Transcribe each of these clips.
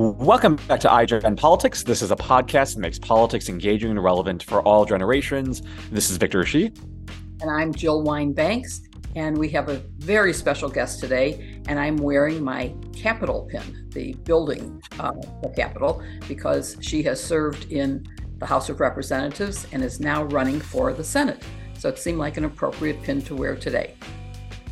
Welcome back to iGen Politics. This is a podcast that makes politics engaging and relevant for all generations. This is Victor Shi. And I'm Jill Wine-Banks. And we have a very special guest today. And I'm wearing my Capitol pin, the building uh, the Capitol, because she has served in the House of Representatives and is now running for the Senate. So it seemed like an appropriate pin to wear today.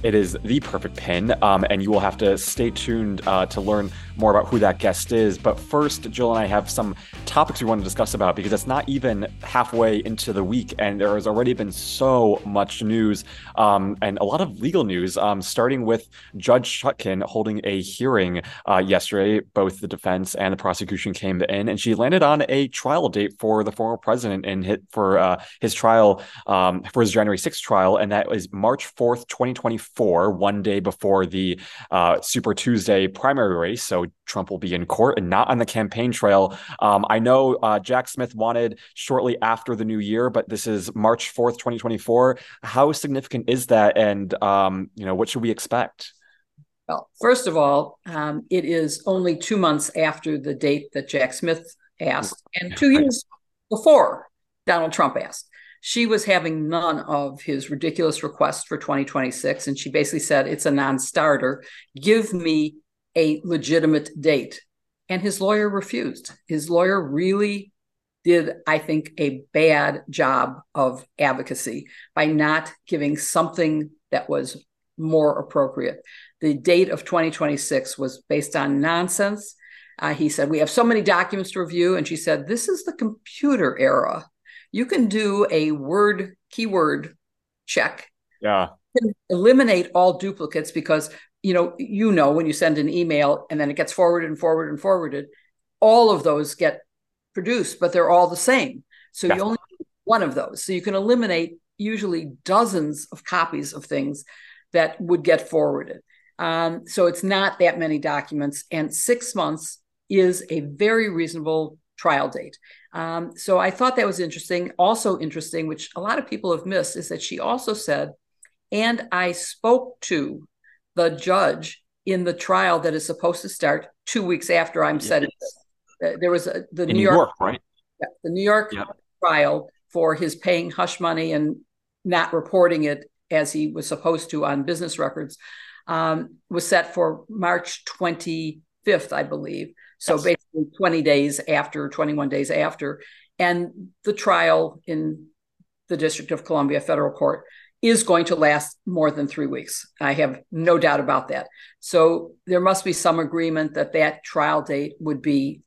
It is the perfect pin, um, and you will have to stay tuned uh, to learn more about who that guest is. But first, Jill and I have some topics we want to discuss about because it's not even halfway into the week, and there has already been so much news um, and a lot of legal news, um, starting with Judge Chutkan holding a hearing uh, yesterday. Both the defense and the prosecution came in, and she landed on a trial date for the former president and hit for uh, his trial um, for his January 6th trial, and that is March 4th, 2024, one day before the uh, Super Tuesday primary race. So Trump will be in court and not on the campaign trail. Um, I know uh, Jack Smith wanted shortly after the new year, but this is March 4th, 2024. How significant is that? And, um, you know, what should we expect? Well, first of all, um, it is only two months after the date that Jack Smith asked, and two years before Donald Trump asked. She was having none of his ridiculous requests for 2026. And she basically said, It's a non starter. Give me a legitimate date. And his lawyer refused. His lawyer really did, I think, a bad job of advocacy by not giving something that was more appropriate. The date of 2026 was based on nonsense. Uh, he said, We have so many documents to review. And she said, This is the computer era. You can do a word keyword check. Yeah. Eliminate all duplicates because you know, you know, when you send an email and then it gets forwarded and forwarded and forwarded, all of those get produced, but they're all the same. So you only need one of those. So you can eliminate usually dozens of copies of things that would get forwarded. Um, so it's not that many documents, and six months is a very reasonable trial date. Um, so I thought that was interesting. Also interesting, which a lot of people have missed, is that she also said, and I spoke to the judge in the trial that is supposed to start two weeks after I'm setting uh, There was a, the New, New, York, York, right? Yeah, the New York trial for his paying hush money and not reporting it as he was supposed to on business records um, was set for March 25th, I believe. So yes. Basically 20 days after, 21 days after. And the trial in the District of Columbia Federal Court is going to last more than three weeks. I have no doubt about that. So there must be some agreement that that trial date would be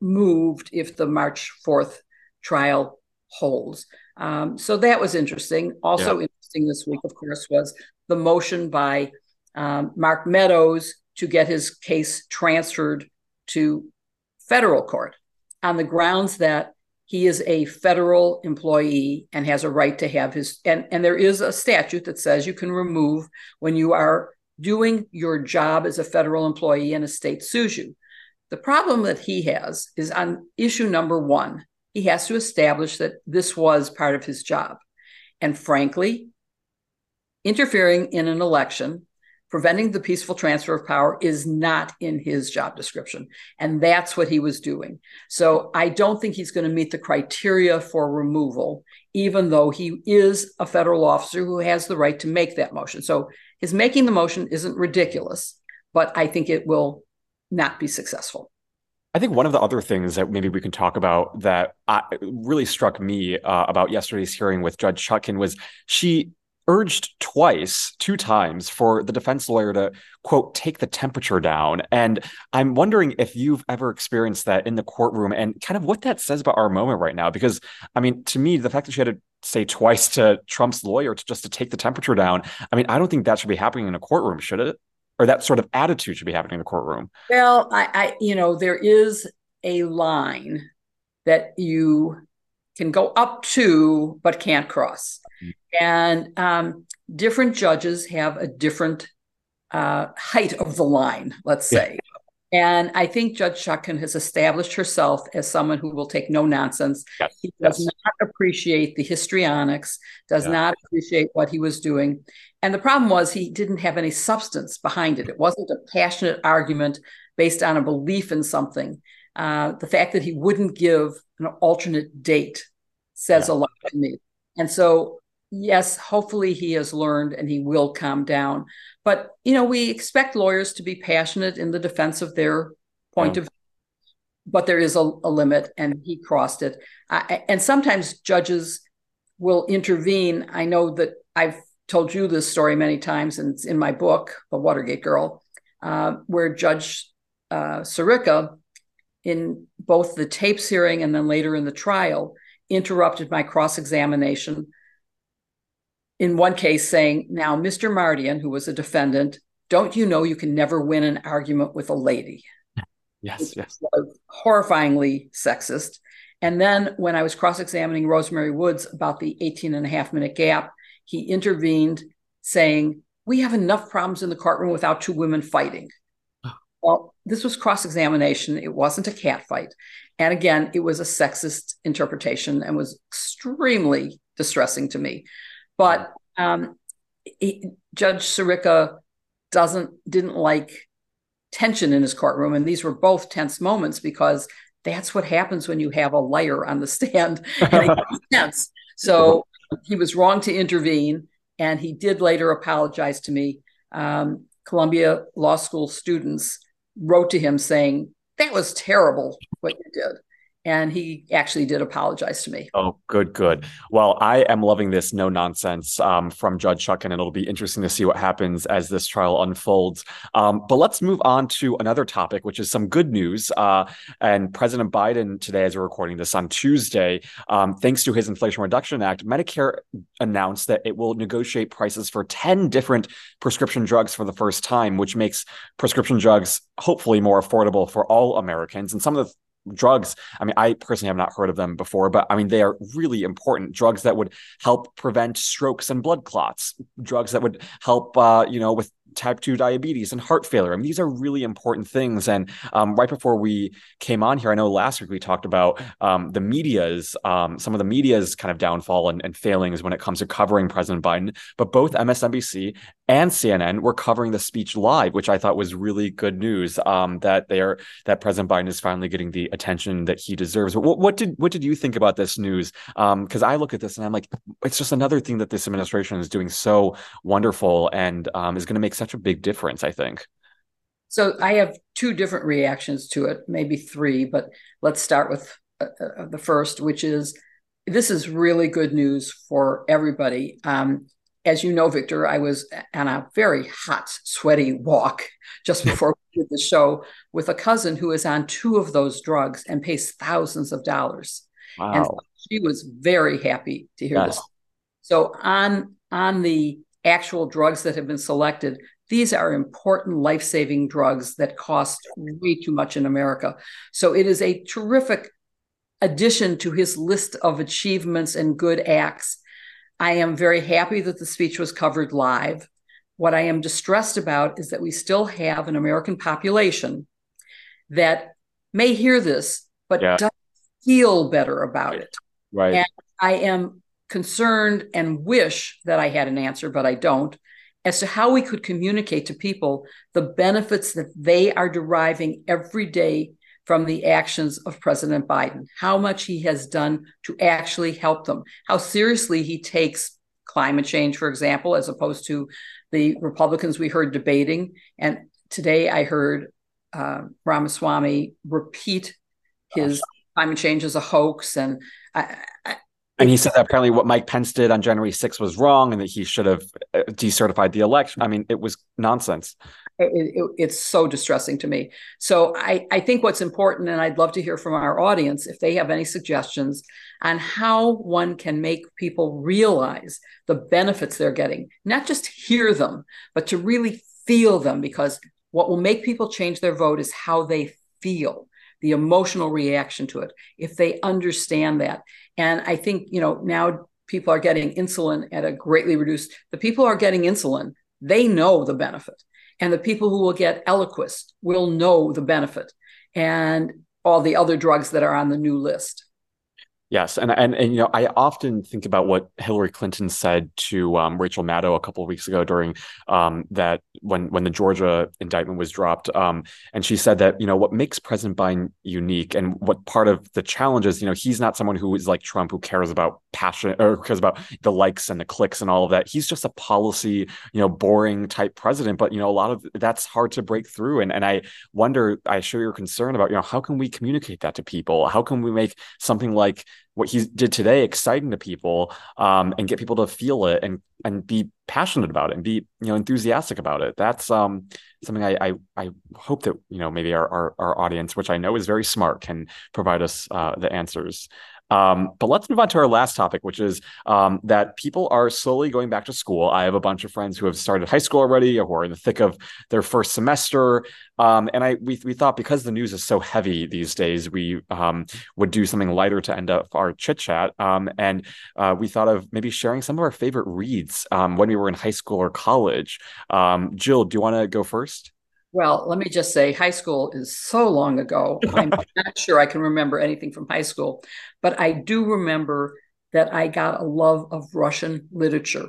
moved if the March 4th trial holds. Um, so that was interesting. Also yeah. interesting this week, of course, was the motion by um, Mark Meadows to get his case transferred to federal court on the grounds that he is a federal employee and has a right to have his and and there is a statute that says you can remove when you are doing your job as a federal employee and a state sues you. The problem that he has is on issue number 1 he has to establish that this was part of his job. And frankly interfering in an election preventing the peaceful transfer of power is not in his job description. And that's what he was doing. So I don't think he's going to meet the criteria for removal, even though he is a federal officer who has the right to make that motion. So his making the motion isn't ridiculous, but I think it will not be successful. I think one of the other things that maybe we can talk about that uh, really struck me uh, about yesterday's hearing with Judge Chutkan was she urged twice, two times, for the defense lawyer to, quote, take the temperature down. And I'm wondering if you've ever experienced that in the courtroom and kind of what that says about our moment right now. Because, I mean, to me, the fact that she had to say twice to Trump's lawyer to just to take the temperature down, I mean, I don't think that should be happening in a courtroom, should it? Or that sort of attitude should be happening in the courtroom. Well, I, I you know, there is a line that you can go up to but can't cross. And um, different judges have a different uh, height of the line, let's say. Yeah. And I think Judge Chutkan has established herself as someone who will take no nonsense. Yes. He does yes. not appreciate the histrionics, does yeah. not appreciate what he was doing. And the problem was he didn't have any substance behind it. It wasn't a passionate argument based on a belief in something. Uh, the fact that he wouldn't give an alternate date says yeah. a lot to me. And so, yes, hopefully he has learned and he will calm down. But, you know, we expect lawyers to be passionate in the defense of their point yeah. of view. But there is a, a, limit, and he crossed it. I, and sometimes judges will intervene. I know that I've told you this story many times, and it's in my book, The Watergate Girl, uh, where Judge uh, Sirica, in both the tapes hearing and then later in the trial, interrupted my cross examination. In one case, saying, Now, Mr. Mardian, who was a defendant, don't you know you can never win an argument with a lady? Yes, yes. Horrifyingly sexist. And then when I was cross examining Rosemary Woods about the 18 and a half minute gap, he intervened saying, We have enough problems in the courtroom without two women fighting. Well, this was cross examination. It wasn't a cat fight. And again, it was a sexist interpretation and was extremely distressing to me. But um, he, Judge Sirica doesn't didn't like tension in his courtroom, and these were both tense moments because that's what happens when you have a liar on the stand. tense. So he was wrong to intervene, and he did later apologize to me. Um, Columbia Law School students wrote to him saying, That was terrible what you did and he actually did apologize to me. Oh, good, good. Well, I am loving this no nonsense um, from Judge Chutkan, and it'll be interesting to see what happens as this trial unfolds. Um, but let's move on to another topic, which is some good news. Uh, and President Biden today, as we're recording this on Tuesday, um, thanks to his Inflation Reduction Act, Medicare announced that it will negotiate prices for 10 different prescription drugs for the first time, which makes prescription drugs hopefully more affordable for all Americans. And some of the drugs. I mean, I personally have not heard of them before, but I mean, they are really important drugs that would help prevent strokes and blood clots, drugs that would help, uh, you know, with type 2 diabetes and heart failure. I mean, these are really important things. And um, right before we came on here, I know last week we talked about um, the media's, um, some of the media's kind of downfall and, and, failings when it comes to covering President Biden. But both MSNBC and CNN were covering the speech live, which I thought was really good news um, that they're that President Biden is finally getting the attention that he deserves. But what, what did what did you think about this news? Because um, I look at this and I'm like, it's just another thing that this administration is doing so wonderful and um, is going to make such such a big difference, I think. So I have two different reactions to it, maybe three, but let's start with uh, uh, the first, which is this is really good news for everybody. Um, as you know, Victor, I was on a very hot, sweaty walk just before we did the show with a cousin who is on two of those drugs and pays thousands of dollars. Wow. And she was very happy to hear yes. this. So on on the actual drugs that have been selected, these are important life saving drugs that cost way too much in America. So it is a terrific addition to his list of achievements and good acts. I am very happy that the speech was covered live. What I am distressed about is that we still have an American population that may hear this, but yeah. doesn't feel better about it. Right. And I am concerned and wish that I had an answer, but I don't as to how we could communicate to people the benefits that they are deriving every day from the actions of President Biden, how much he has done to actually help them, how seriously he takes climate change, for example, as opposed to the Republicans we heard debating. And today I heard uh, Ramaswamy repeat his climate change is a hoax. And I, I, and he said that apparently what Mike Pence did on January 6th was wrong and that he should have uh, decertified the election. I mean, it was nonsense. It, it, it's so distressing to me. So I, I think what's important, and I'd love to hear from our audience if they have any suggestions on how one can make people realize the benefits they're getting, not just hear them, but to really feel them, because what will make people change their vote is how they feel the emotional reaction to it if they understand that and i think you know now people are getting insulin at a greatly reduced the people are getting insulin they know the benefit. And the people who will get eliquis will know the benefit. And all the other drugs that are on the new list Yes, and, and and you know, I often think about what Hillary Clinton said to um, Rachel Maddow a couple of weeks ago during um, that when when the Georgia indictment was dropped, um, and she said that you know what makes President Biden unique and what part of the challenge is, you know, he's not someone who is like Trump who cares about passion or cares about the likes and the clicks and all of that. He's just a policy, you know, boring type president. But you know, a lot of that's hard to break through, and and I wonder, I share your concern about you know how can we communicate that to people? How can we make something like what he did today exciting to people um, and get people to feel it and and be passionate about it and be you know enthusiastic about it. That's um, something I, I, I hope that you know maybe our, our, our audience which i know is very smart can provide us uh, the answers um, but let's move on to our last topic, which is um, that people are slowly going back to school. I have a bunch of friends who have started high school already, or who are in the thick of their first semester. Um, and I we we thought because the news is so heavy these days, we um, would do something lighter to end up our chit chat. Um, and uh, we thought of maybe sharing some of our favorite reads um, when we were in high school or college. Jill, do you want to go first? Well, let me just say, high school is so long ago. I'm not sure I can remember anything from high school, but I do remember that I got a love of Russian literature.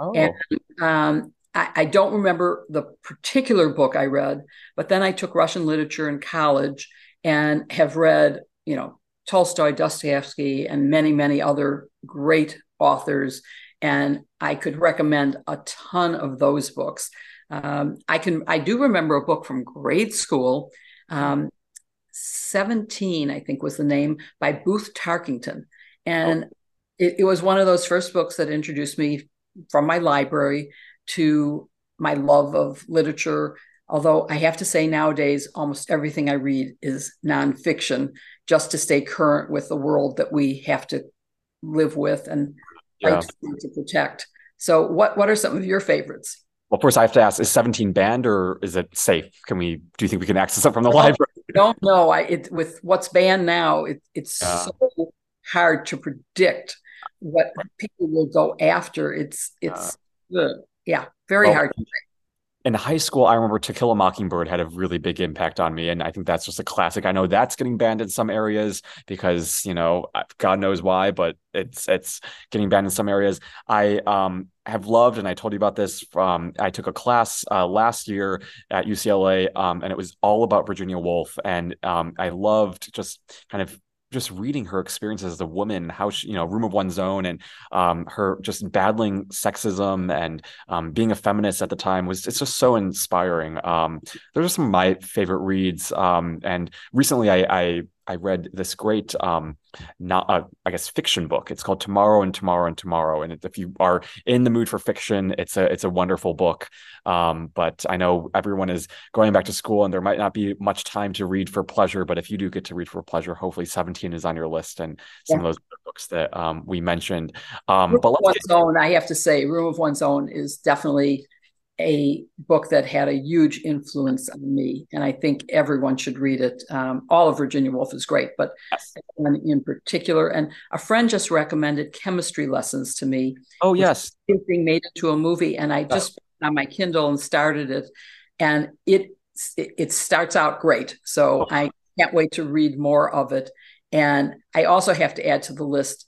Oh. And um, I, I, don't remember the particular book I read, but then I took Russian literature in college and have read, you know, Tolstoy, Dostoevsky, and many, many other great authors. And I could recommend a ton of those books. Um, I can I do remember a book from grade school. Um, 17, I think was the name by Booth Tarkington. And oh. it, it was one of those first books that introduced me from my library to my love of literature. Although I have to say nowadays, almost everything I read is nonfiction just to stay current with the world that we have to live with and yeah. to protect. So, what, what are some of your favorites? Well, first I have to ask: Is 17 banned or is it safe? Can we? Do you think we can access it from the library? No, no. I it with what's banned now, it, it's so hard to predict what people will go after. It's it's uh, yeah, very well, hard. In high school, I remember To Kill a Mockingbird had a really big impact on me. And I think that's just a classic. I know that's getting banned in some areas because, you know, God knows why, but it's it's getting banned in some areas. I um have loved, and I told you about this. From I took a class uh, last year at UCLA, um, and it was all about Virginia Woolf, and um, I loved just kind of just reading her experiences as a woman, how she, you know, room of one's own, and um, her just battling sexism and um, being a feminist at the time was it's just so inspiring. Um, those are some of my favorite reads. Um, and recently, I, I I read this great, um, not uh, I guess fiction book. It's called Tomorrow and Tomorrow and Tomorrow. And if you are in the mood for fiction, it's a it's a wonderful book. Um, but I know everyone is going back to school, and there might not be much time to read for pleasure. But if you do get to read for pleasure, hopefully Seventeen is on your list, and some yeah. of those books that um, we mentioned. Um, but let's one's get- own, I have to say, Room of One's Own is definitely a book that had a huge influence on me, and I think everyone should read it. Um, all of Virginia Woolf is great, but yes. in particular, and a friend just recommended chemistry lessons to me. Oh yes, being made into a movie, and I just oh. on my Kindle and started it, and it it starts out great. So oh. I can't wait to read more of it. And I also have to add to the list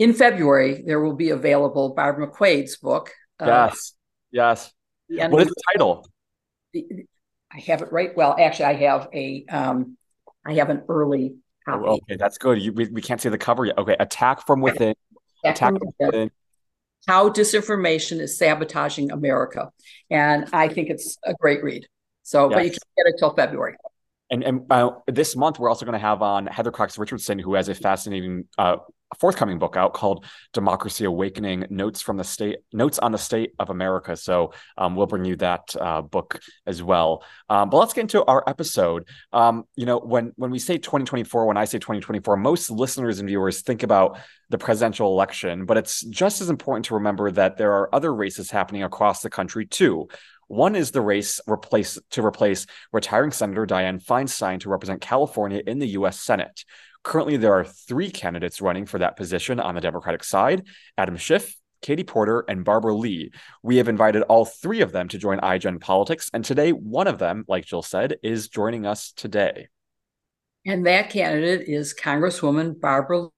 in February there will be available Barbara McQuade's book. Yes, uh, yes what is the title? I have it right. Well, actually, I have a um, I have an early copy. Oh, okay, that's good. You, we, we can't see the cover yet. Okay, attack from within. Attack, attack from within. How disinformation is sabotaging America, and I think it's a great read. So, yes. but you can't get it till February. And and uh, this month we're also going to have on Heather Cox Richardson, who has a fascinating uh, forthcoming book out called Democracy Awakening: Notes from the State, Notes on the State of America. So um, we'll bring you that uh, book as well. Um, but let's get into our episode. Um, you know, when when we say 2024, when I say 2024, most listeners and viewers think about the presidential election, but it's just as important to remember that there are other races happening across the country too. One is the race replace, to replace retiring Senator Dianne Feinstein to represent California in the U.S. Senate. Currently, there are three candidates running for that position on the Democratic side Adam Schiff, Katie Porter, and Barbara Lee. We have invited all three of them to join iGen Politics, and today, one of them, like Jill said, is joining us today. And that candidate is Congresswoman Barbara Lee.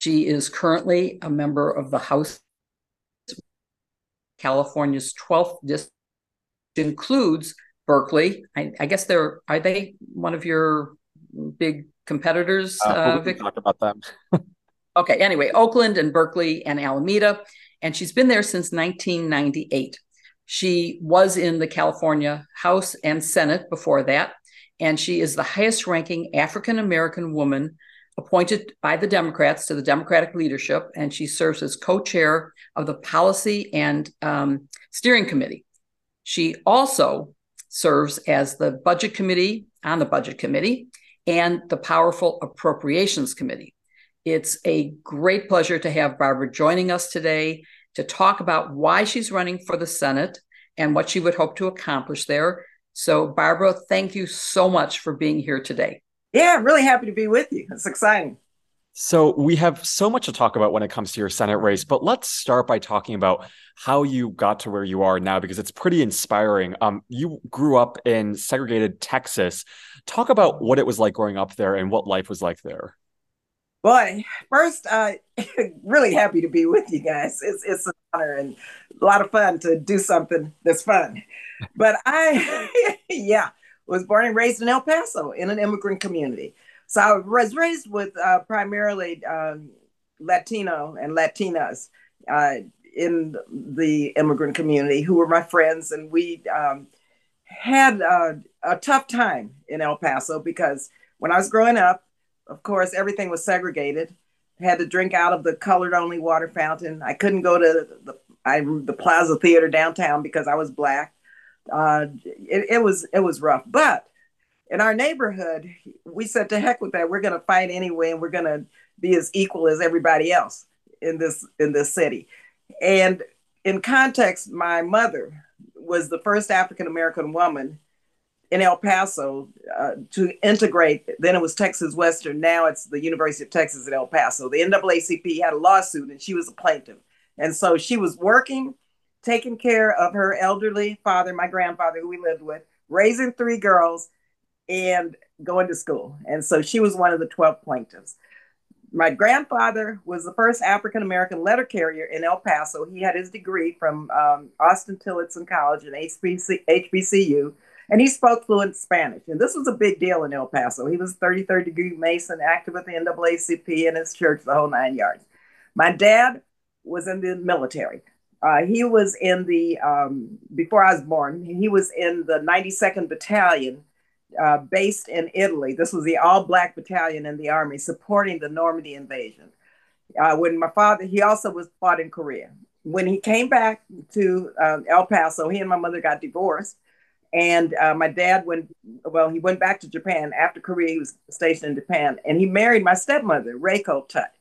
She is currently a member of the House, California's 12th district, which includes Berkeley. I, I, guess they're are they one of your big competitors? Uh, uh, we talk about them. okay. Anyway, Oakland and Berkeley and Alameda, and she's been there since 1998. She was in the California House and Senate before that, and she is the highest ranking African American woman appointed by the Democrats to the Democratic leadership, and she serves as co chair of the Policy and um, Steering Committee. She also serves as the Budget Committee on the Budget Committee and the powerful Appropriations Committee. It's a great pleasure to have Barbara joining us today to talk about why she's running for the Senate and what she would hope to accomplish there. So, Barbara, thank you so much for being here today. Yeah, really happy to be with you. It's exciting. So, we have so much to talk about when it comes to your Senate race, but let's start by talking about how you got to where you are now because it's pretty inspiring. Um, you grew up in segregated Texas. Talk about what it was like growing up there and what life was like there. Boy, first, uh, really happy to be with you guys. It's it's an honor and a lot of fun to do something that's fun. But I, yeah, was born and raised in El Paso in an immigrant community. So I was raised with uh, primarily um, Latino and Latinas uh, in the immigrant community who were my friends, and we um, had uh, a tough time in El Paso because when I was growing up, of course, everything was segregated. I had to drink out of the colored only water fountain. I couldn't go to the I, the Plaza Theater downtown because I was black. Uh, it, it was it was rough, but in our neighborhood, we said to heck with that. We're going to fight anyway, and we're going to be as equal as everybody else in this in this city. And in context, my mother was the first African American woman in El Paso uh, to integrate. Then it was Texas Western. Now it's the University of Texas at El Paso. The NAACP had a lawsuit, and she was a plaintiff. And so she was working, taking care of her elderly father, my grandfather, who we lived with, raising three girls, and going to school. And so she was one of the 12 plaintiffs. My grandfather was the first African American letter carrier in El Paso. He had his degree from um, Austin Tillotson College and HBC, HBCU and he spoke fluent Spanish. And this was a big deal in El Paso. He was 33rd degree Mason, active with the NAACP and his church, the whole nine yards. My dad was in the military. Uh, he was in the, um, before I was born, he was in the 92nd Battalion uh, based in Italy. This was the all black battalion in the army supporting the Normandy invasion. Uh, when my father, he also was fought in Korea. When he came back to um, El Paso, he and my mother got divorced and uh, my dad went, well, he went back to Japan after Korea. He was stationed in Japan and he married my stepmother, Reiko Tut.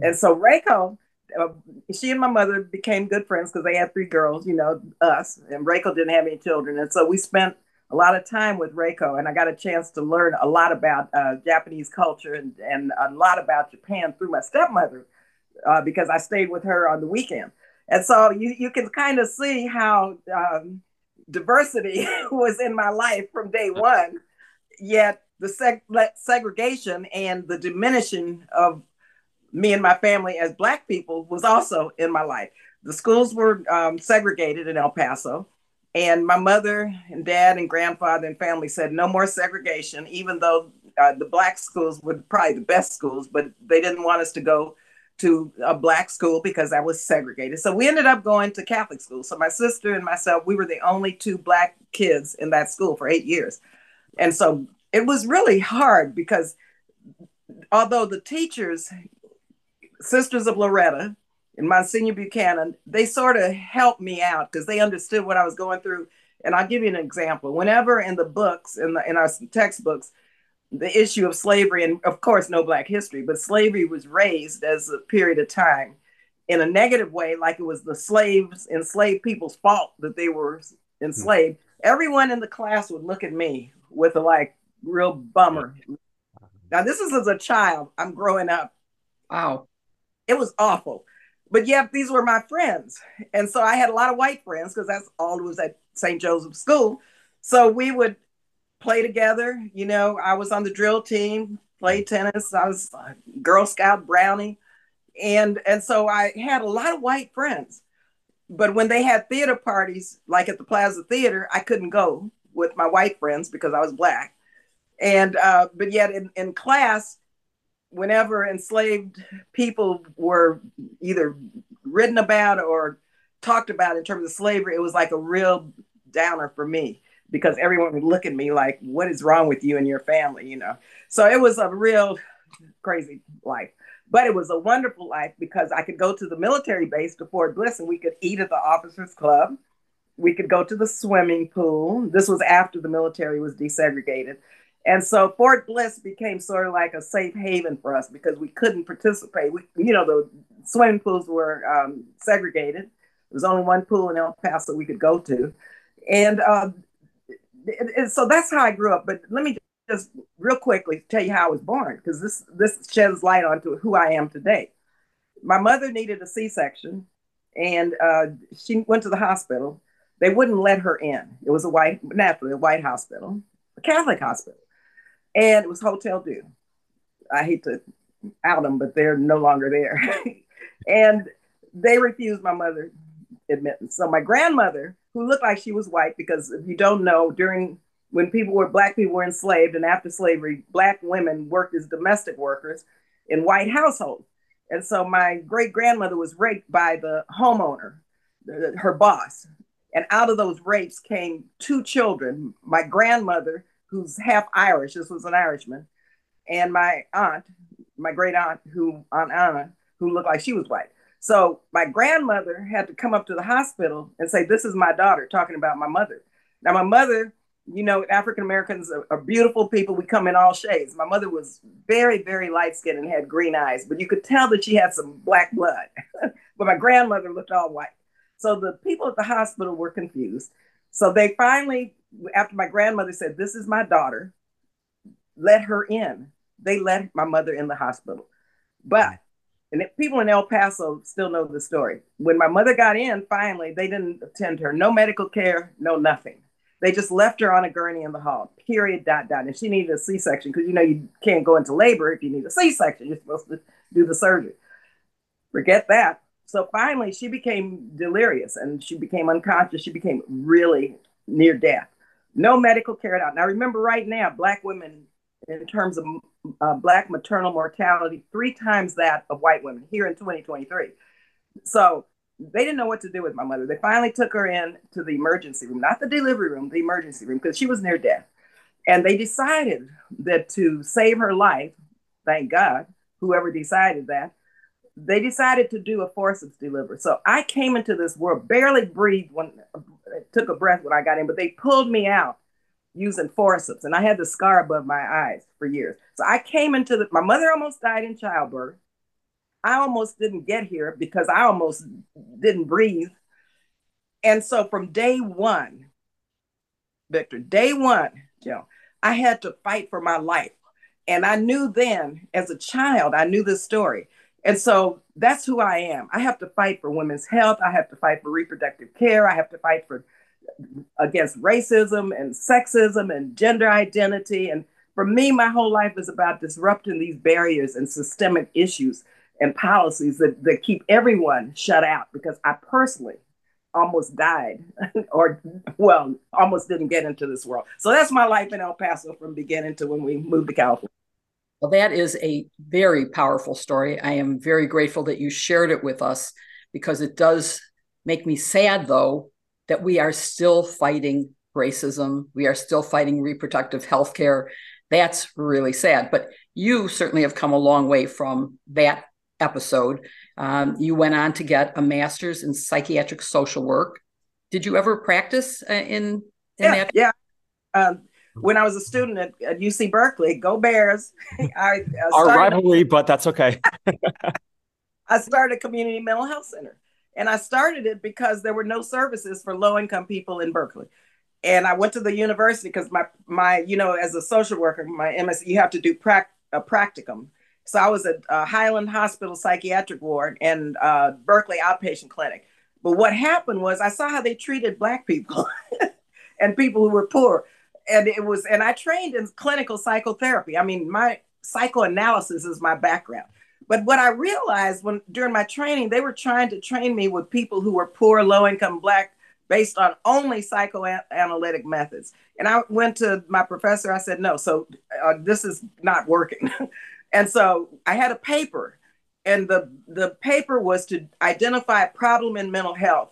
And so Reiko, uh, she and my mother became good friends because they had three girls, you know, us. And Reiko didn't have any children. And so we spent a lot of time with Reiko and I got a chance to learn a lot about uh, Japanese culture and, and a lot about Japan through my stepmother uh, because I stayed with her on the weekend. And so you, you can kind of see how um, diversity was in my life from day one, yet the seg- segregation and the diminishing of me and my family as Black people was also in my life. The schools were um, segregated in El Paso, and my mother and dad and grandfather and family said no more segregation, even though uh, the Black schools were probably the best schools, but they didn't want us to go to a black school because I was segregated. So we ended up going to Catholic school. So my sister and myself, we were the only two black kids in that school for eight years. And so it was really hard because although the teachers, Sisters of Loretto and Monsignor Buchanan, they sort of helped me out because they understood what I was going through. And I'll give you an example. Whenever in the books, in, the, in our textbooks, the issue of slavery, and of course, no Black history, but slavery was raised as a period of time in a negative way, like it was the slaves, enslaved people's fault that they were enslaved. Mm-hmm. Everyone in the class would look at me with a like real bummer. Now, this is as a child, I'm growing up. Wow. It was awful. But yet, these were my friends. And so I had a lot of white friends because that's all it was at St. Joseph's School. So we would play together. You know, I was on the drill team, played tennis. I was Girl Scout brownie. And and so I had a lot of white friends. But when they had theater parties, like at the Plaza Theater, I couldn't go with my white friends because I was black. And uh, but yet in, in class, whenever enslaved people were either written about or talked about in terms of slavery, it was like a real downer for me because everyone would look at me like, what is wrong with you and your family? You know? So it was a real crazy life. But it was a wonderful life because I could go to the military base to Fort Bliss and we could eat at the officers club. We could go to the swimming pool. This was after the military was desegregated. And so Fort Bliss became sort of like a safe haven for us because we couldn't participate. We, you know, the swimming pools were um, segregated. There was only one pool in El Paso we could go to. And uh, so that's how I grew up. But let me just real quickly tell you how I was born because this this sheds light onto who I am today. My mother needed a C-section, and uh, she went to the hospital. They wouldn't let her in. It was a white, naturally a white hospital, a Catholic hospital, and it was Hotel Dieu. I hate to out them, but they're no longer there. and they refused my mother admittance. So my grandmother, who looked like she was white, because if you don't know, during when people were black people were enslaved and after slavery, black women worked as domestic workers in white households. And so my great grandmother was raped by the homeowner, her boss. And out of those rapes came two children my grandmother, who's half Irish, this was an Irishman, and my aunt, my great aunt, who, Aunt Anna, who looked like she was white. So my grandmother had to come up to the hospital and say, This is my daughter, talking about my mother. Now, my mother, you know, African Americans are, are, beautiful people. We come in all shades. My mother was very, very light skinned and had green eyes, but you could tell that she had some black blood. but my grandmother looked all white. So the people at the hospital were confused. So they finally, after my grandmother said, This is my daughter, let her in. They let my mother in the hospital. But and people in El Paso still know the story. When my mother got in, finally, they didn't attend her. No medical care, no nothing. They just left her on a gurney in the hall, period, dot, dot. And she needed a C section because you know you can't go into labor if you need a C section. You're supposed to do the surgery. Forget that. So finally, she became delirious and she became unconscious. She became really near death. No medical care at all. Now, remember, right now, Black women in terms of uh, Black maternal mortality, three times that of white women here in 2023. So they didn't know what to do with my mother. They finally took her in to the emergency room, not the delivery room, the emergency room, because she was near death. And they decided that to save her life, thank God, whoever decided that, they decided to do a forceps delivery. So I came into this world, barely breathed when took a breath when I got in, but they pulled me out using forceps, and I had the scar above my eyes for years. So I came into the. My mother almost died in childbirth. I almost didn't get here because I almost didn't breathe. And so from day one, Victor, day one, know, I had to fight for my life. And I knew then, as a child, I knew this story. And so that's who I am. I have to fight for women's health. I have to fight for reproductive care. I have to fight for against racism and sexism and gender identity. And for me, my whole life is about disrupting these barriers and systemic issues and policies that, that keep everyone shut out because I personally almost died or well almost didn't get into this world so that's my life in el paso from beginning to when we moved to california well that is a very powerful story i am very grateful that you shared it with us because it does make me sad though that we are still fighting racism, we are still fighting reproductive health care. That's really sad. But you certainly have come a long way from that episode. Um, you went on to get a master's in psychiatric social work. Did you ever practice uh, in, in yeah, that? Yeah. Um, when I was a student at, at UC Berkeley, go Bears. I, I Our rivalry, but that's okay. I started a community mental health center. And I started it because there were no services for low income people in Berkeley. And I went to the university because my, my, you know, as a social worker, my MS, you have to do prac- a practicum. So I was at uh, Highland Hospital psychiatric ward and uh, Berkeley outpatient clinic. But what happened was I saw how they treated Black people and people who were poor. And it was, and I trained in clinical psychotherapy. I mean, my psychoanalysis is my background. But what I realized when during my training, they were trying to train me with people who were poor, low income, black, based on only psychoanalytic methods. And I went to my professor. I said, no, so uh, this is not working. and so I had a paper, and the the paper was to identify a problem in mental health.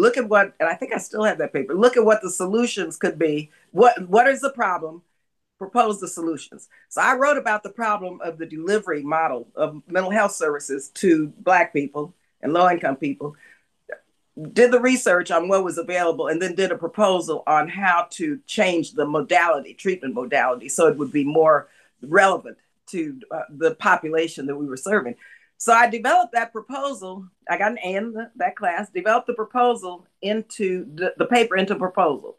Look at what, and I think I still have that paper. Look at what the solutions could be. What what is the problem? propose the solutions. So I wrote about the problem of the delivery model of mental health services to Black people and low income people, did the research on what was available, and then did a proposal on how to change the modality, treatment modality, so it would be more relevant to uh, the population that we were serving. So I developed that proposal. I got an A in the, that class, developed the proposal into the, the paper into proposal.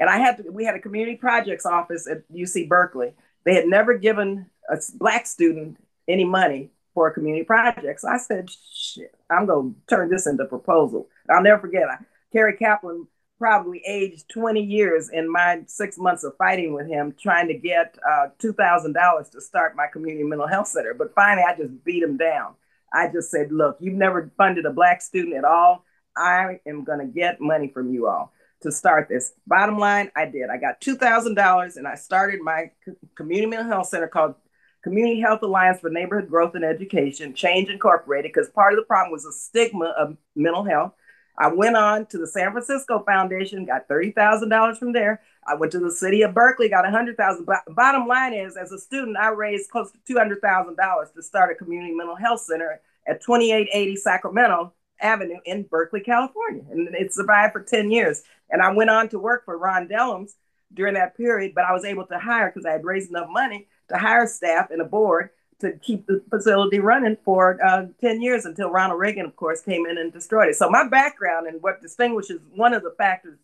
And I had to, we had a community projects office at UC Berkeley. They had never given a black student any money for a community project. So I said, shit, I'm going to turn this into a proposal. I'll never forget, I, Kerry Kaplan probably aged 20 years in my six months of fighting with him, trying to get uh, $2,000 to start my community mental health center. But finally, I just beat him down. I just said, look, you've never funded a black student at all. I am going to get money from you all to start this. Bottom line, I did. I got $2,000 and I started my community mental health center called Community Health Alliance for Neighborhood Growth and Education, Change Incorporated, because part of the problem was a stigma of mental health. I went on to the San Francisco Foundation, got $30,000 from there. I went to the city of Berkeley, got a 100,000. Bottom line is, as a student, I raised close to $200,000 to start a community mental health center at 2880 Sacramento Avenue in Berkeley, California. And it survived for 10 years. And I went on to work for Ron Dellums during that period, but I was able to hire because I had raised enough money to hire staff and a board to keep the facility running for uh, 10 years until Ronald Reagan, of course, came in and destroyed it. So my background and what distinguishes one of the factors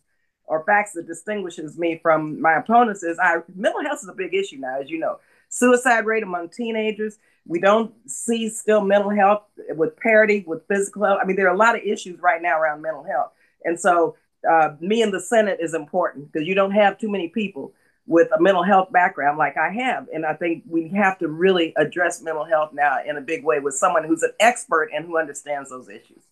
or facts that distinguishes me from my opponents is I mental health is a big issue now, as you know. Suicide rate among teenagers. We don't see still mental health with parity with physical health. I mean, there are a lot of issues right now around mental health. And so uh, me in the Senate is important because you don't have too many people with a mental health background like I have. And I think we have to really address mental health now in a big way with someone who's an expert and who understands those issues.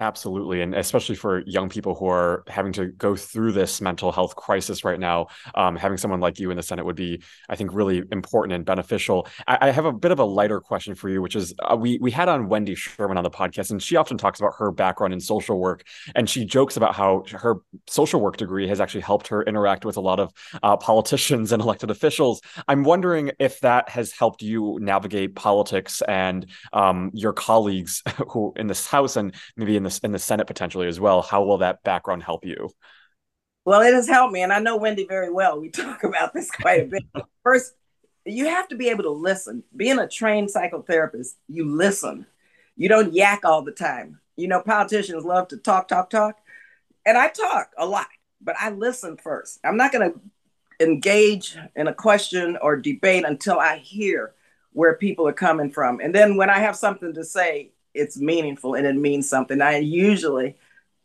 Absolutely. And especially for young people who are having to go through this mental health crisis right now, um, having someone like you in the Senate would be, I think, really important and beneficial. I, I have a bit of a lighter question for you, which is uh, we, we had on Wendy Sherman on the podcast, and she often talks about her background in social work. And she jokes about how her social work degree has actually helped her interact with a lot of uh, politicians and elected officials. I'm wondering if that has helped you navigate politics and um, your colleagues who in this House and maybe in the in the Senate potentially as well. How will that background help you? Well, it has helped me, and I know Wendy very well. We talk about this quite a bit. First, you have to be able to listen. Being a trained psychotherapist, you listen. You don't yak all the time. You know, politicians love to talk, talk, talk, and I talk a lot, but I listen first. I'm not going to engage in a question or debate until I hear where people are coming from. And then when I have something to say, it's meaningful and it means something. I usually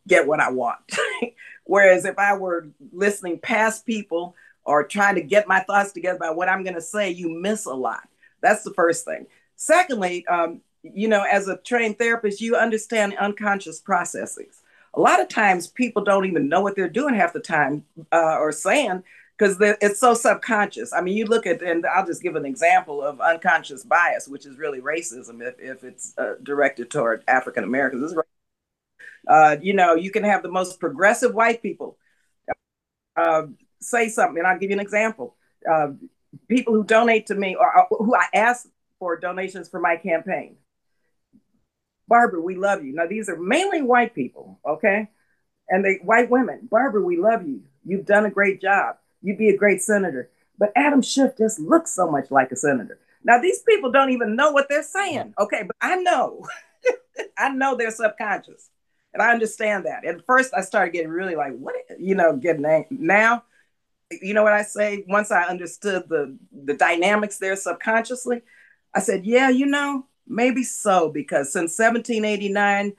get what I want. Whereas if I were listening past people or trying to get my thoughts together about what I'm going to say, you miss a lot. That's the first thing. Secondly, um, you know, as a trained therapist, you understand unconscious processes. A lot of times people don't even know what they're doing half the time uh, or saying because it's so subconscious. I mean, you look at, and I'll just give an example of unconscious bias, which is really racism if, if it's uh, directed toward African Americans. Uh, you know, you can have the most progressive white people uh, say something, and I'll give you an example. Uh, people who donate to me or, or who I ask for donations for my campaign. Barbara, we love you. Now, these are mainly white people, okay? And they white women. Barbara, we love you. You've done a great job you'd be a great senator. But Adam Schiff just looks so much like a senator. Now, these people don't even know what they're saying. Okay, but I know. I know they're subconscious. And I understand that. At first, I started getting really like, what, you know, getting. Now, you know what I say? Once I understood the, the dynamics there subconsciously, I said, yeah, you know, maybe so, because since 1789,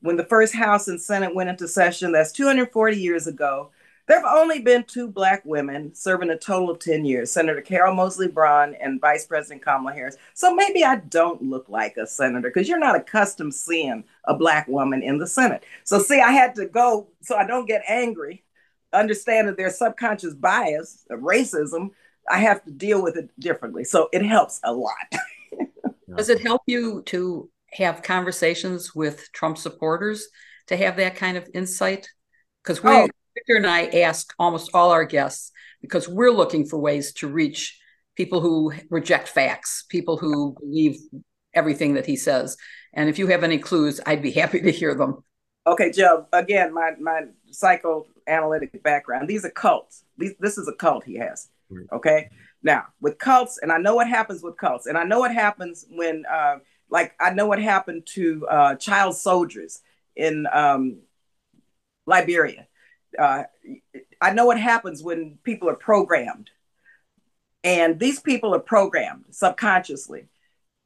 when the first House and Senate went into session, that's 240 years ago, There have only been two Black women serving a total of 10 years Senator Carol Moseley Braun and Vice President Kamala Harris. So maybe I don't look like a senator because you're not accustomed seeing a Black woman in the Senate. So, see, I had to go so I don't get angry, understand that there's subconscious bias of racism. I have to deal with it differently. So it helps a lot. Does it help you to have conversations with Trump supporters to have that kind of insight? Because we, oh. Victor and I ask almost all our guests because we're looking for ways to reach people who reject facts, people who believe everything that he says. And if you have any clues, I'd be happy to hear them. Okay, Joe. Again, my my psychoanalytic background. These are cults. These, this is a cult he has. Okay. Now with cults, and I know what happens with cults, and I know what happens when, uh, like, I know what happened to uh, child soldiers in um, Liberia. Uh, I know what happens when people are programmed, and these people are programmed subconsciously,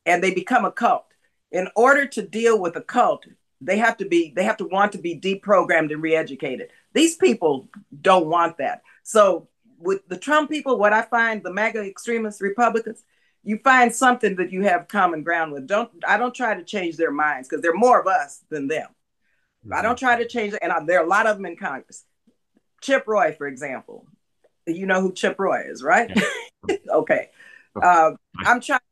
and they become a cult. In order to deal with a cult, they have to be they have to want to be deprogrammed and reeducated. These people don't want that. So with the Trump people, what I find the MAGA extremist Republicans, you find something that you have common ground with. Don't I don't try to change their minds because they're more of us than them. Mm-hmm. I don't try to change and I, there are a lot of them in Congress. Chip Roy, for example, you know who Chip Roy is, right? Yeah. okay, uh, I'm trying to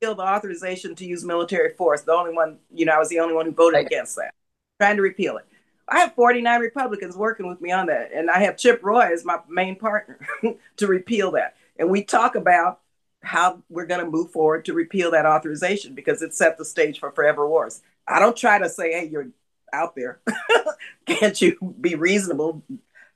kill the authorization to use military force. The only one, you know, I was the only one who voted right. against that. Trying to repeal it. I have 49 Republicans working with me on that. And I have Chip Roy as my main partner to repeal that. And we talk about how we're going to move forward to repeal that authorization because it set the stage for forever wars. I don't try to say, hey, you're out there. Can't you be reasonable?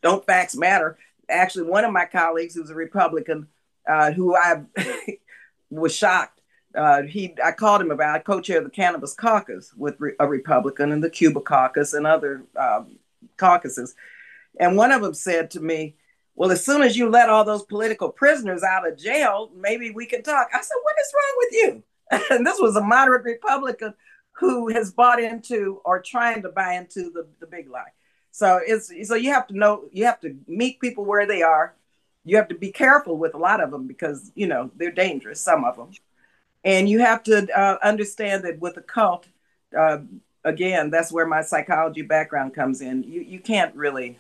Don't facts matter? Actually, one of my colleagues who's a Republican, uh, who I was shocked uh, he I called him about I co-chair the cannabis caucus with re- a Republican and the Cuba caucus and other um, caucuses, and one of them said to me, "Well, as soon as you let all those political prisoners out of jail, maybe we can talk." I said, "What is wrong with you?" and this was a moderate Republican who has bought into or trying to buy into the, the big lie. So it's so you have to know you have to meet people where they are. You have to be careful with a lot of them because you know they're dangerous. Some of them and you have to uh, understand that with a cult, uh, again, that's where my psychology background comes in. You, you can't really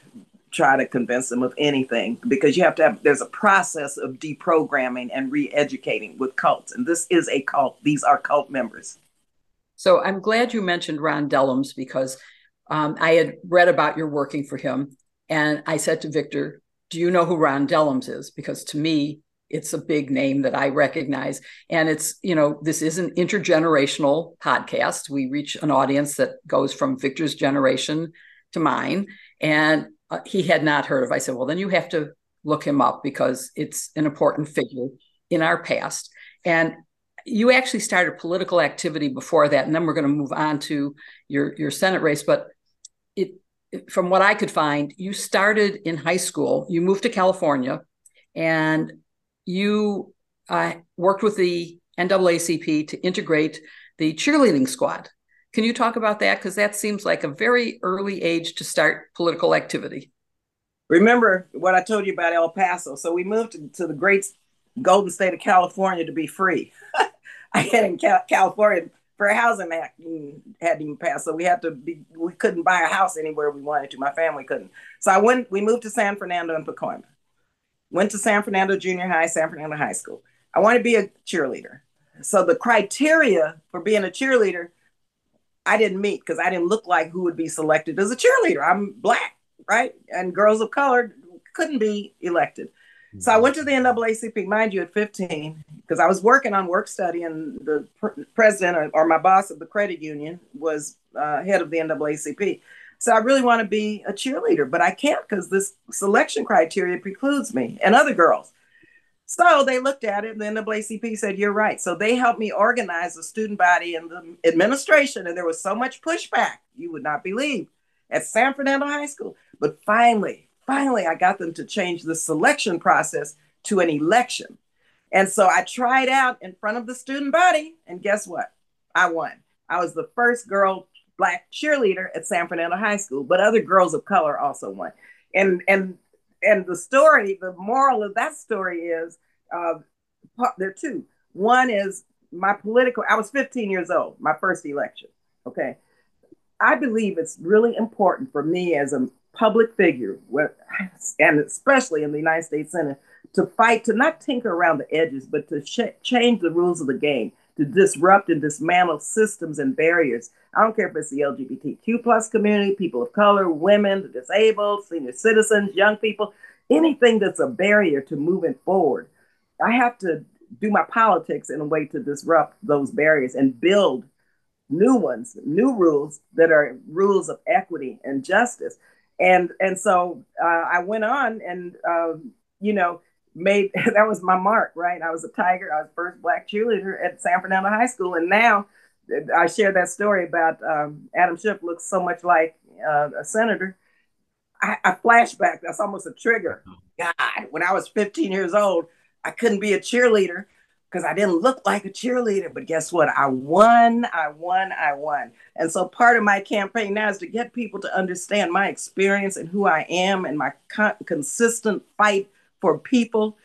try to convince them of anything because you have to have, there's a process of deprogramming and re educating with cults. And this is a cult, these are cult members. So I'm glad you mentioned Ron Dellums because um, I had read about your working for him. And I said to Victor, Do you know who Ron Dellums is? Because to me, it's a big name that I recognize. And it's, you know, this is an intergenerational podcast. We reach an audience that goes from Victor's generation to mine. And uh, he had not heard of. I said, well, then you have to look him up because it's an important figure in our past. And you actually started political activity before that, and then we're going to move on to your your Senate race. But from what I could find, you started in high school. You moved to California, and you uh, worked with the NAACP to integrate the cheerleading squad. Can you talk about that? Because that seems like a very early age to start political activity. Remember what I told you about El Paso. So we moved to, the great golden state of California to be free. I had in California for a housing act mm, hadn't even passed, so we had to be. We couldn't buy a house anywhere we wanted to. My family couldn't. So I went. We moved to San Fernando and Pacoima went to San Fernando Junior High, San Fernando High School. I wanted to be a cheerleader. So the criteria for being a cheerleader, I didn't meet because I didn't look like who would be selected as a cheerleader. I'm black, right? And girls of color couldn't be elected. So I went to the NAACP, mind you, at 15, because I was working on work study, and the pr- president or, or, my boss of the credit union was uh, head of the NAACP. So I really want to be a cheerleader, but I can't because this selection criteria precludes me and other girls. So they looked at it, and the NAACP said, You're right. So they helped me organize the student body and the administration. And there was so much pushback, you would not believe, at San Fernando High School. But finally, finally, I got them to change the selection process to an election. And so I tried out in front of the student body, and guess what? I won. I was the first girl black cheerleader at San Fernando High School, but other girls of color also won. And and and the story, the moral of that story is uh, there are two. One is my political, I was 15 years old, my first election. Okay. I believe it's really important for me as a public figure, and especially in the United States Senate, to fight to not tinker around the edges, but to sh- change the rules of the game, to disrupt and dismantle systems and barriers. I don't care if it's the LGBTQ plus community, people of color, women, the disabled, senior citizens, young people, anything that's a barrier to moving forward. I have to do my politics in a way to disrupt those barriers and build new ones, new rules that are rules of equity and justice. And and so uh, I went on and uh, you know made that was my mark, right? I was a tiger. I was first black cheerleader at San Fernando High School, and now I share that story about um, Adam Schiff looks so much like uh, a senator. I, I flashback. That's almost a trigger. God, when I was 15 years old, I couldn't be a cheerleader because I didn't look like a cheerleader. But guess what? I won, I won, I won. And so part of my campaign now is to get people to understand my experience and who I am and my co- consistent fight for people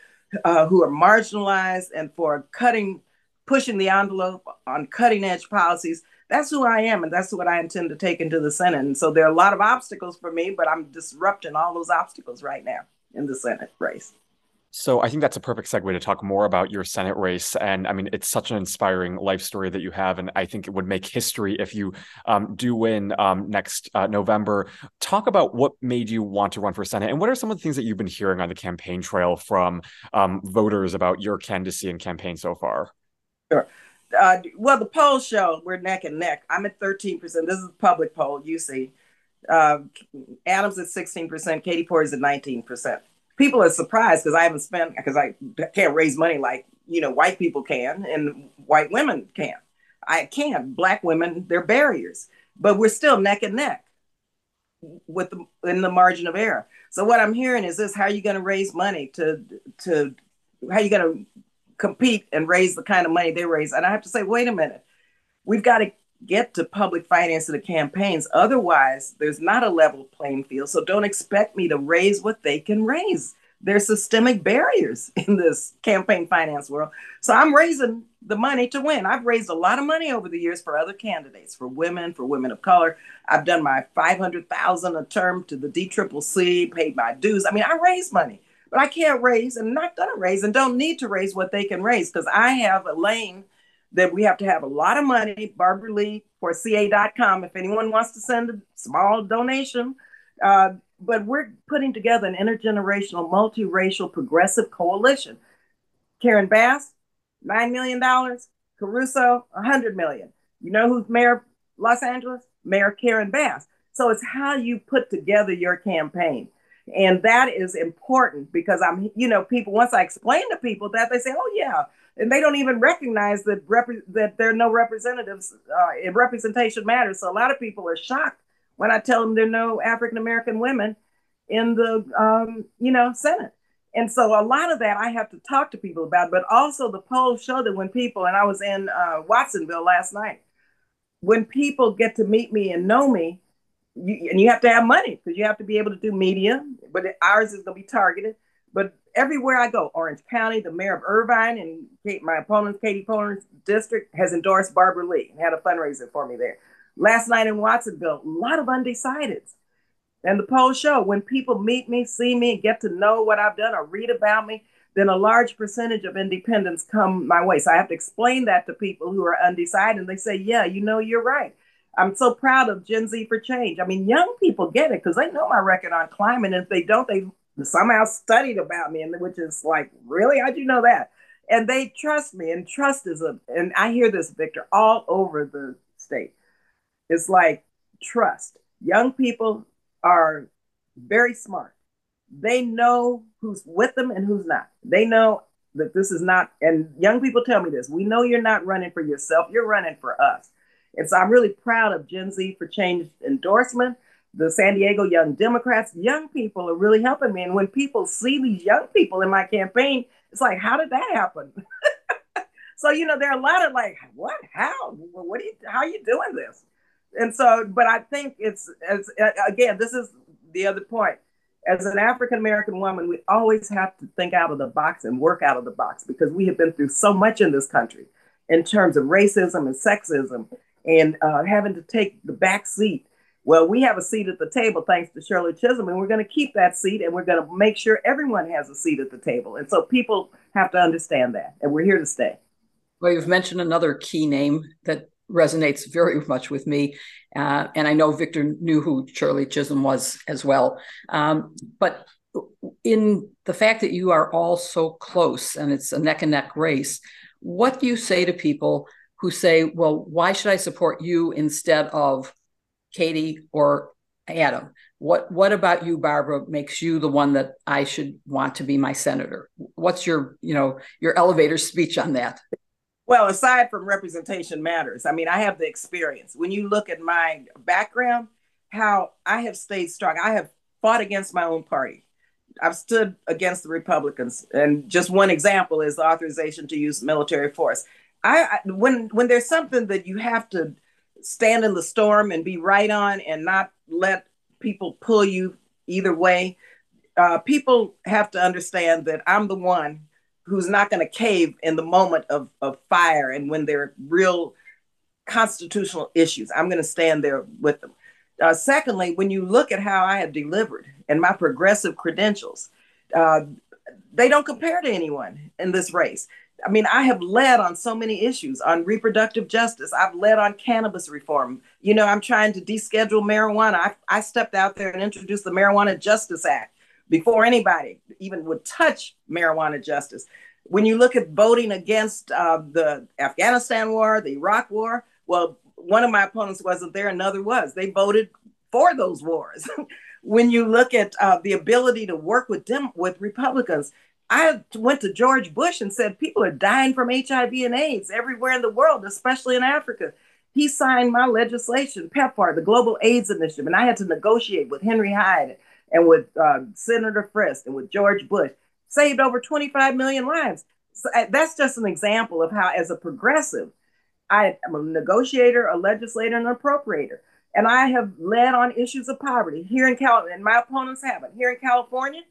uh, who are marginalized and for cutting, pushing the envelope on cutting edge policies. That's who I am, and that's what I intend to take into the Senate. And so there are a lot of obstacles for me, but I'm disrupting all those obstacles right now in the Senate race. So I think that's a perfect segue to talk more about your Senate race. And I mean, it's such an inspiring life story that you have, and I think it would make history if you um, do win um, next uh, November. Talk about what made you want to run for Senate, and what are some of the things that you've been hearing on the campaign trail from um, voters about your candidacy and campaign so far. Sure. Uh, well, the polls show we're neck and neck. I'm at 13%. This is a public poll, you see. Uh, Adams at 16%, Katie Porter is at 19% people are surprised because I haven't spent because I can't raise money like you know white people can and white women can. I can't. Black women, they're barriers, but we're still neck and neck with the in the margin of error. So what I'm hearing is this: How are you going to raise money to to how are you going to compete and raise the kind of money they raise? And I have to say, wait a minute, we've got to get to public finance of the campaigns. Otherwise, there's not a level playing field. So don't expect me to raise what they can raise. There's systemic barriers in this campaign finance world. So I'm raising the money to win. I've raised a lot of money over the years for other candidates, for women, for women of color. I've done my 500,000 a term to the DCCC, paid my dues. I mean, I raise money, but I can't raise and not gonna raise and don't need to raise what they can raise because I have a lane that we have to have a lot of money. Barbara Lee for CA.com if anyone wants to send a small donation. Uh, but we're putting together an intergenerational, multiracial, progressive coalition. Karen Bass, $9 million. Caruso, 100 million. You know who's mayor of Los Angeles? Mayor Karen Bass. So it's how you put together your campaign. And that is important because I'm, you know, people, once I explain to people that, they say, oh, yeah, and they don't even recognize that rep- that there are no representatives. Uh, representation matters. So a lot of people are shocked when I tell them there are no African American women in the um, you know Senate. And so a lot of that I have to talk to people about. But also the polls show that when people and I was in uh, Watsonville last night, when people get to meet me and know me, you, and you have to have money because you have to be able to do media. But ours is going to be targeted. But everywhere I go, Orange County, the mayor of Irvine, and Kate, my opponent, Katie Porter's district, has endorsed Barbara Lee and had a fundraiser for me there. Last night in Watsonville, a lot of undecideds. And the polls show when people meet me, see me, and get to know what I've done or read about me, then a large percentage of independents come my way. So I have to explain that to people who are undecided. And they say, yeah, you know, you're right. I'm so proud of Gen Z for Change. I mean, young people get it because they know my record on climate. And if they don't, they somehow studied about me, and which is like, really, how'd you know that? And they trust me, and trust is a, and I hear this, Victor, all over the state. It's like trust. Young people are very smart. They know who's with them and who's not. They know that this is not, and young people tell me this we know you're not running for yourself, you're running for us. And so I'm really proud of Gen Z for Change endorsement the San Diego Young Democrats, young people are really helping me. And when people see these young people in my campaign, it's like, how did that happen? so, you know, there are a lot of like, what, how, what are you, how are you doing this? And so, but I think it's, as again, this is the other point. as an African American woman, we always have to think out of the box and work out of the box because we have been through so much in this country in terms of racism and sexism and uh, having to take the back seat. Well, we have a seat at the table thanks to Shirley Chisholm, and we're going to keep that seat and we're going to make sure everyone has a seat at the table. And so people have to understand that, and we're here to stay. Well, you've mentioned another key name that resonates very much with me. Uh, and I know Victor knew who Shirley Chisholm was as well. Um, but in the fact that you are all so close and it's a neck and neck race, what do you say to people who say, well, why should I support you instead of Katie or Adam? What what about you, Barbara, makes you the one that I should want to be my senator? What's your, you know, your elevator speech on that? Well, aside from representation matters, I mean, I have the experience. When you look at my background, how I have stayed strong, I have fought against my own party. I've stood against the Republicans, and just one example is the authorization to use military force. I, I when when there's something that you have to stand in the storm and be right on, and not let people pull you either way. Uh, people have to understand that I'm the one who's not going to cave in the moment of, of fire and when there are real constitutional issues. I'm going to stand there with them. Uh, secondly, when you look at how I have delivered and my progressive credentials, uh, they don't compare to anyone in this race. I mean, I have led on so many issues on reproductive justice. I've led on cannabis reform. You know, I'm trying to deschedule marijuana. I, I stepped out there and introduced the Marijuana Justice Act before anybody even would touch marijuana justice. When you look at voting against uh, the Afghanistan war, the Iraq war, well, one of my opponents wasn't there, another was. They voted for those wars. when you look at uh, the ability to work with them with Republicans, I went to George Bush and said people are dying from HIV and AIDS everywhere in the world, especially in Africa. He signed my legislation, PEPFAR, the Global AIDS Initiative, and I had to negotiate with Henry Hyde and with uh, Senator Frist and with George Bush, saved over 25 million lives. So uh, that's just an example of how, as a progressive, I am a negotiator, a legislator, and an appropriator. And I have led on issues of poverty here in California, and my opponents haven't. Here in California,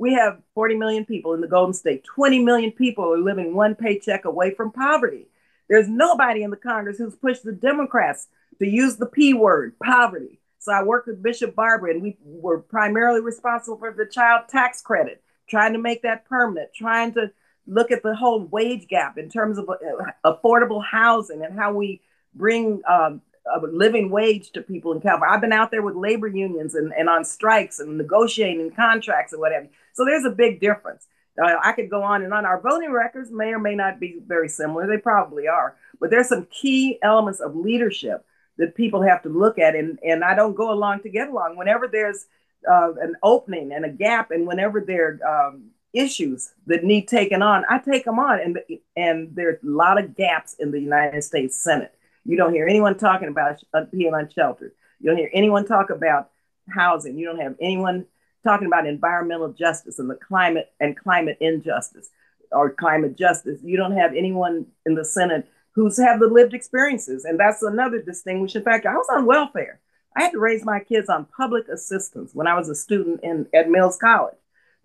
we have 40 million people in the Golden State. 20 million people are living one paycheck away from poverty. There's nobody in the Congress who's pushed the Democrats to use the P word, poverty. So I worked with Bishop Barber, and we were primarily responsible for the child tax credit, trying to make that permanent, trying to look at the whole wage gap in terms of uh, affordable housing and how we bring um, a living wage to people in California. I've been out there with labor unions and, and on strikes and negotiating contracts and whatever. So there's a big difference. Uh, I could go on and on. Our voting records may or may not be very similar. They probably are. But there's some key elements of leadership that people have to look at. And, and I don't go along to get along. Whenever there's uh, an opening and a gap, and whenever there are um, issues that need taken on, I take them on. And, and there's a lot of gaps in the United States Senate. You don't hear anyone talking about being unsheltered. You don't hear anyone talk about housing. You don't have anyone talking about environmental justice and the climate and climate injustice or climate justice. You don't have anyone in the Senate who's have the lived experiences. And that's another distinguishing factor. I was on welfare. I had to raise my kids on public assistance when I was a student in at Mills College,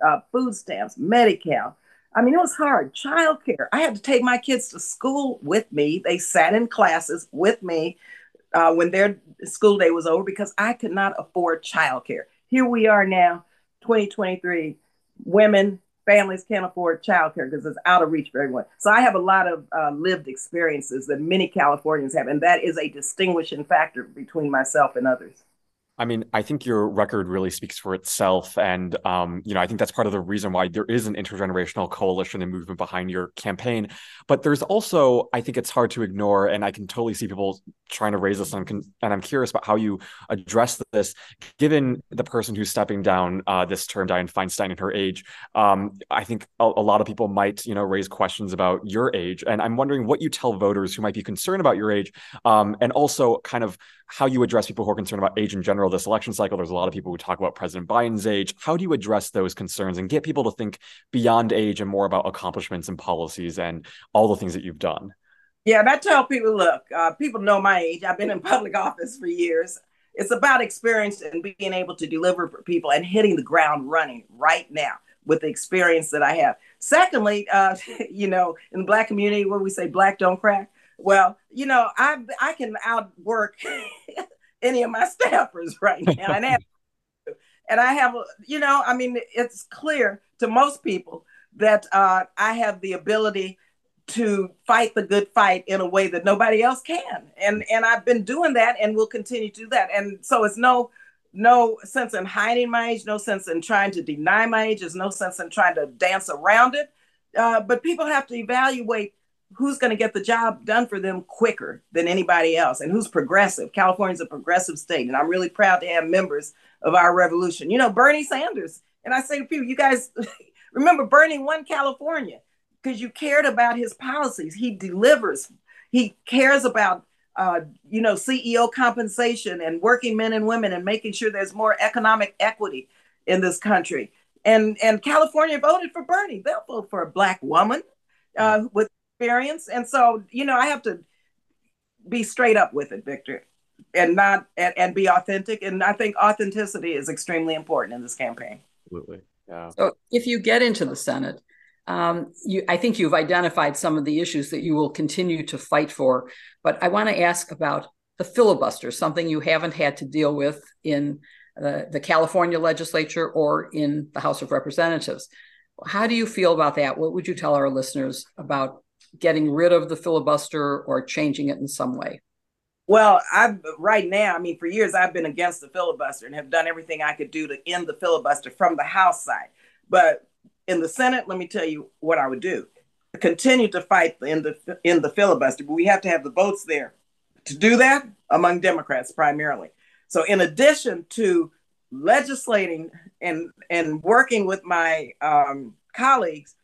uh, food stamps, Medi-Cal. I mean, it was hard. Childcare. I had to take my kids to school with me. They sat in classes with me uh, when their school day was over because I could not afford childcare. Here we are now, 2023. Women families can't afford childcare because it's out of reach for everyone. So I have a lot of uh, lived experiences that many Californians have, and that is a distinguishing factor between myself and others. I mean, I think your record really speaks for itself. And, um, you know, I think that's part of the reason why there is an intergenerational coalition and movement behind your campaign. But there's also, I think it's hard to ignore, and I can totally see people trying to raise this. And I'm, and I'm curious about how you address this, given the person who's stepping down uh, this term, Dianne Feinstein, and her age. Um, I think a, a lot of people might, you know, raise questions about your age. And I'm wondering what you tell voters who might be concerned about your age, um, and also kind of how you address people who are concerned about age in general this election cycle. There's a lot of people who talk about President Biden's age. How do you address those concerns and get people to think beyond age and more about accomplishments and policies and all the things that you've done? Yeah, and I tell people, look, uh, people know my age. I've been in public office for years. it's about experience and being able to deliver for people and hitting the ground running right now with the experience that I have. Secondly, uh, you know, in the black community, where we say black don't crack, well, you know, I I can outwork any of my staffers right now, and have, and I have, you know, I mean, it's clear to most people that uh, I have the ability to fight the good fight in a way that nobody else can, and and I've been doing that, and will continue to do that, and so it's no no sense in hiding my age, no sense in trying to deny my age, there's no sense in trying to dance around it. Uh, but people have to evaluate who's going to get the job done for them quicker than anybody else and who's progressive. California's a progressive state, and I'm really proud to have members of our revolution. You know, Bernie Sanders, and I say to people, you guys remember Bernie won California because you cared about his policies. He delivers, he cares about uh, you know, CEO compensation and working men and women and making sure there's more economic equity in this country. And and California voted for Bernie. They'll vote for a black woman uh, with experience. And so, you know, I have to be straight up with it, Victor, and not and, and be authentic. And I think authenticity is extremely important in this campaign. Absolutely. Yeah. So if you get into the Senate, um, you, I think you've identified some of the issues that you will continue to fight for. But I want to ask about the filibuster, something you haven't had to deal with in uh, the California legislature or in the House of Representatives. How do you feel about that? What would you tell our listeners about getting rid of the filibuster or changing it in some way? Well, I've right now, I mean, for years I've been against the filibuster and have done everything I could do to end the filibuster from the House side. But in the Senate, let me tell you what I would do. Continue to fight in the in the filibuster, but we have to have the votes there to do that among Democrats primarily. So, in addition to legislating and and working with my um, colleagues,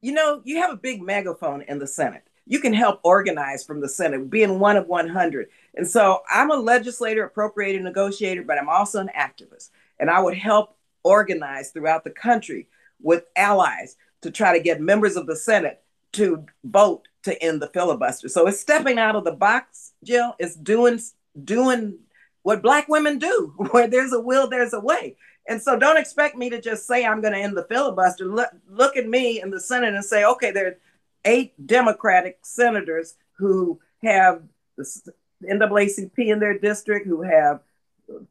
you know, you have a big megaphone in the Senate. You can help organize from the Senate, being one of 100. And so, I'm a legislator, appropriator, negotiator, but I'm also an activist, and I would help organize throughout the country with allies to try to get members of the Senate to vote to end the filibuster. So it's stepping out of the box, Jill. It's doing doing what black women do. Where there's a will, there's a way. And so don't expect me to just say I'm going to end the filibuster. Look, look at me in the Senate and say, okay, there are eight Democratic senators who have the NAACP in their district, who have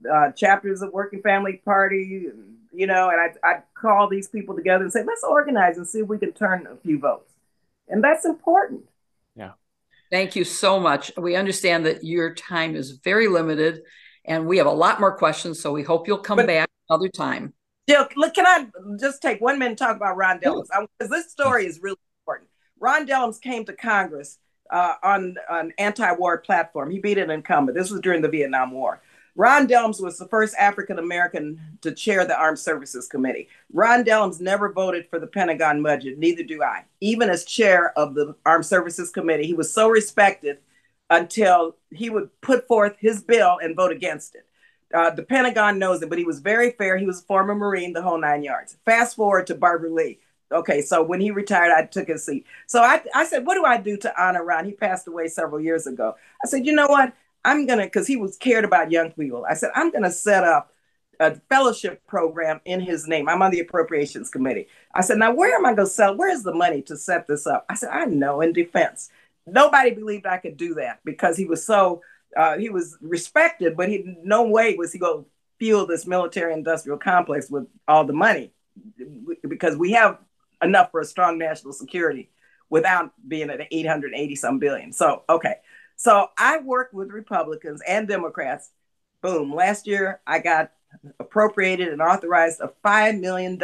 uh, chapters of Working Family Party, you know, and I I call these people together and say, let's organize and see if we can turn a few votes, and that's important. Yeah. Thank you so much. We understand that your time is very limited, and we have a lot more questions, so we hope you'll come but, back another time. Jill, look, can I just take one minute and talk about Ron Dellums? Because this story is really important. Ron Dellums came to Congress uh, on an anti-war platform. He beat an incumbent. This was during the Vietnam War. Ron Dellums was the first African American to chair the Armed Services Committee. Ron Dellums never voted for the Pentagon budget, neither do I. Even as chair of the Armed Services Committee, he was so respected until he would put forth his bill and vote against it. Uh, the Pentagon knows it, but he was very fair. He was a former Marine, the whole nine yards. Fast forward to Barbara Lee. Okay, so when he retired, I took his seat. So I, I said, What do I do to honor Ron? He passed away several years ago. I said, You know what? I'm gonna because he was cared about young people. I said I'm gonna set up a fellowship program in his name. I'm on the appropriations committee. I said, now where am I gonna sell? Where's the money to set this up? I said, I know in defense. Nobody believed I could do that because he was so uh, he was respected, but he no way was he going to fuel this military industrial complex with all the money because we have enough for a strong national security without being at 880 some billion. So okay. So I worked with Republicans and Democrats. Boom. Last year, I got appropriated and authorized a $5 million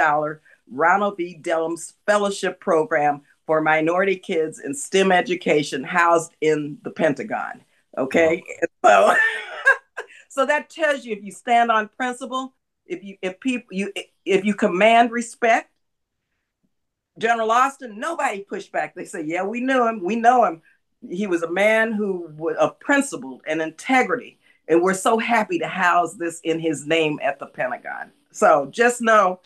Ronald V. Dellums Fellowship Program for minority kids in STEM education housed in the Pentagon. Okay. Wow. So, so that tells you if you stand on principle, if you if people you if you command respect, General Austin, nobody pushed back. They say, yeah, we knew him, we know him, he was a man who was of principle and integrity. And we're so happy to house this in his name at the Pentagon. So just know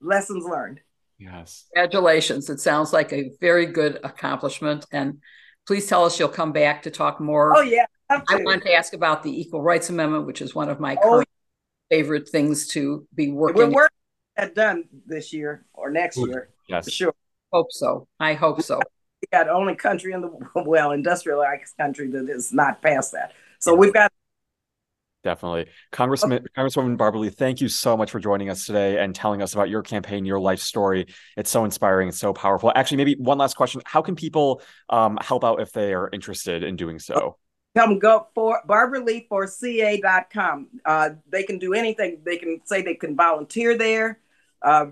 lessons learned. Yes. Congratulations. It sounds like a very good accomplishment. And please tell us you'll come back to talk more. Oh, yeah. absolutely. I want to ask about the Equal Rights Amendment, which is one of my oh, favorite things to be working. We're working that done this year or next year. Yes, for sure. Hope so. I hope so. We got the only country in the well industrialized country that is not past that. So we've got Definitely. Congressman. Congresswoman Barbara Lee, thank you so much for joining us today and telling us about your campaign, your life story. It's so inspiring and so powerful. Actually, maybe one last question. How can people um, help out if they are interested in doing so? Come go for Barbara Lee for CA.com. Uh, they can do anything. They can say they can volunteer there. Uh,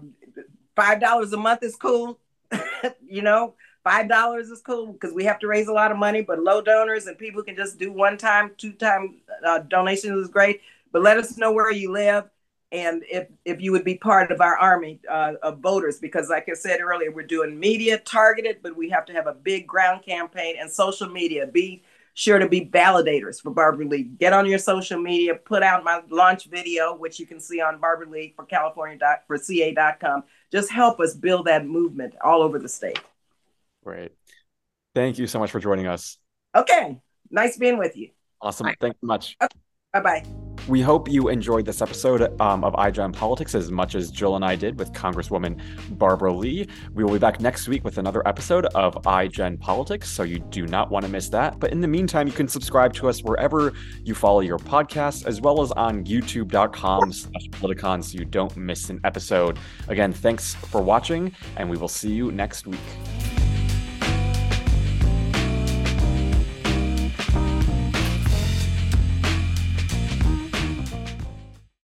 $5 a month is cool. you know, Five dollars is cool because we have to raise a lot of money, but low donors and people can just do one time, two time uh, donations is great. But let us know where you live and if if you would be part of our army uh, of voters because like i said earlier we're doing media targeted but we have to have a big ground campaign and social media. Be sure to be validators for barbara lee get on your social media put out my launch video which you can see on barbara lee for california for ca.com just help us build that movement all over the state Great. Thank you so much for joining us. Okay. Nice being with you. Awesome. Bye. Thanks so much. Okay. Bye bye. We hope you enjoyed this episode um, of iGen Politics as much as Jill and I did with Congresswoman Barbara Lee. We will be back next week with another episode of iGen Politics, so you do not want to miss that. But in the meantime, you can subscribe to us wherever you follow your podcasts, as well as on youtube.com slash politicon so you don't miss an episode. Again, thanks for watching, and we will see you next week.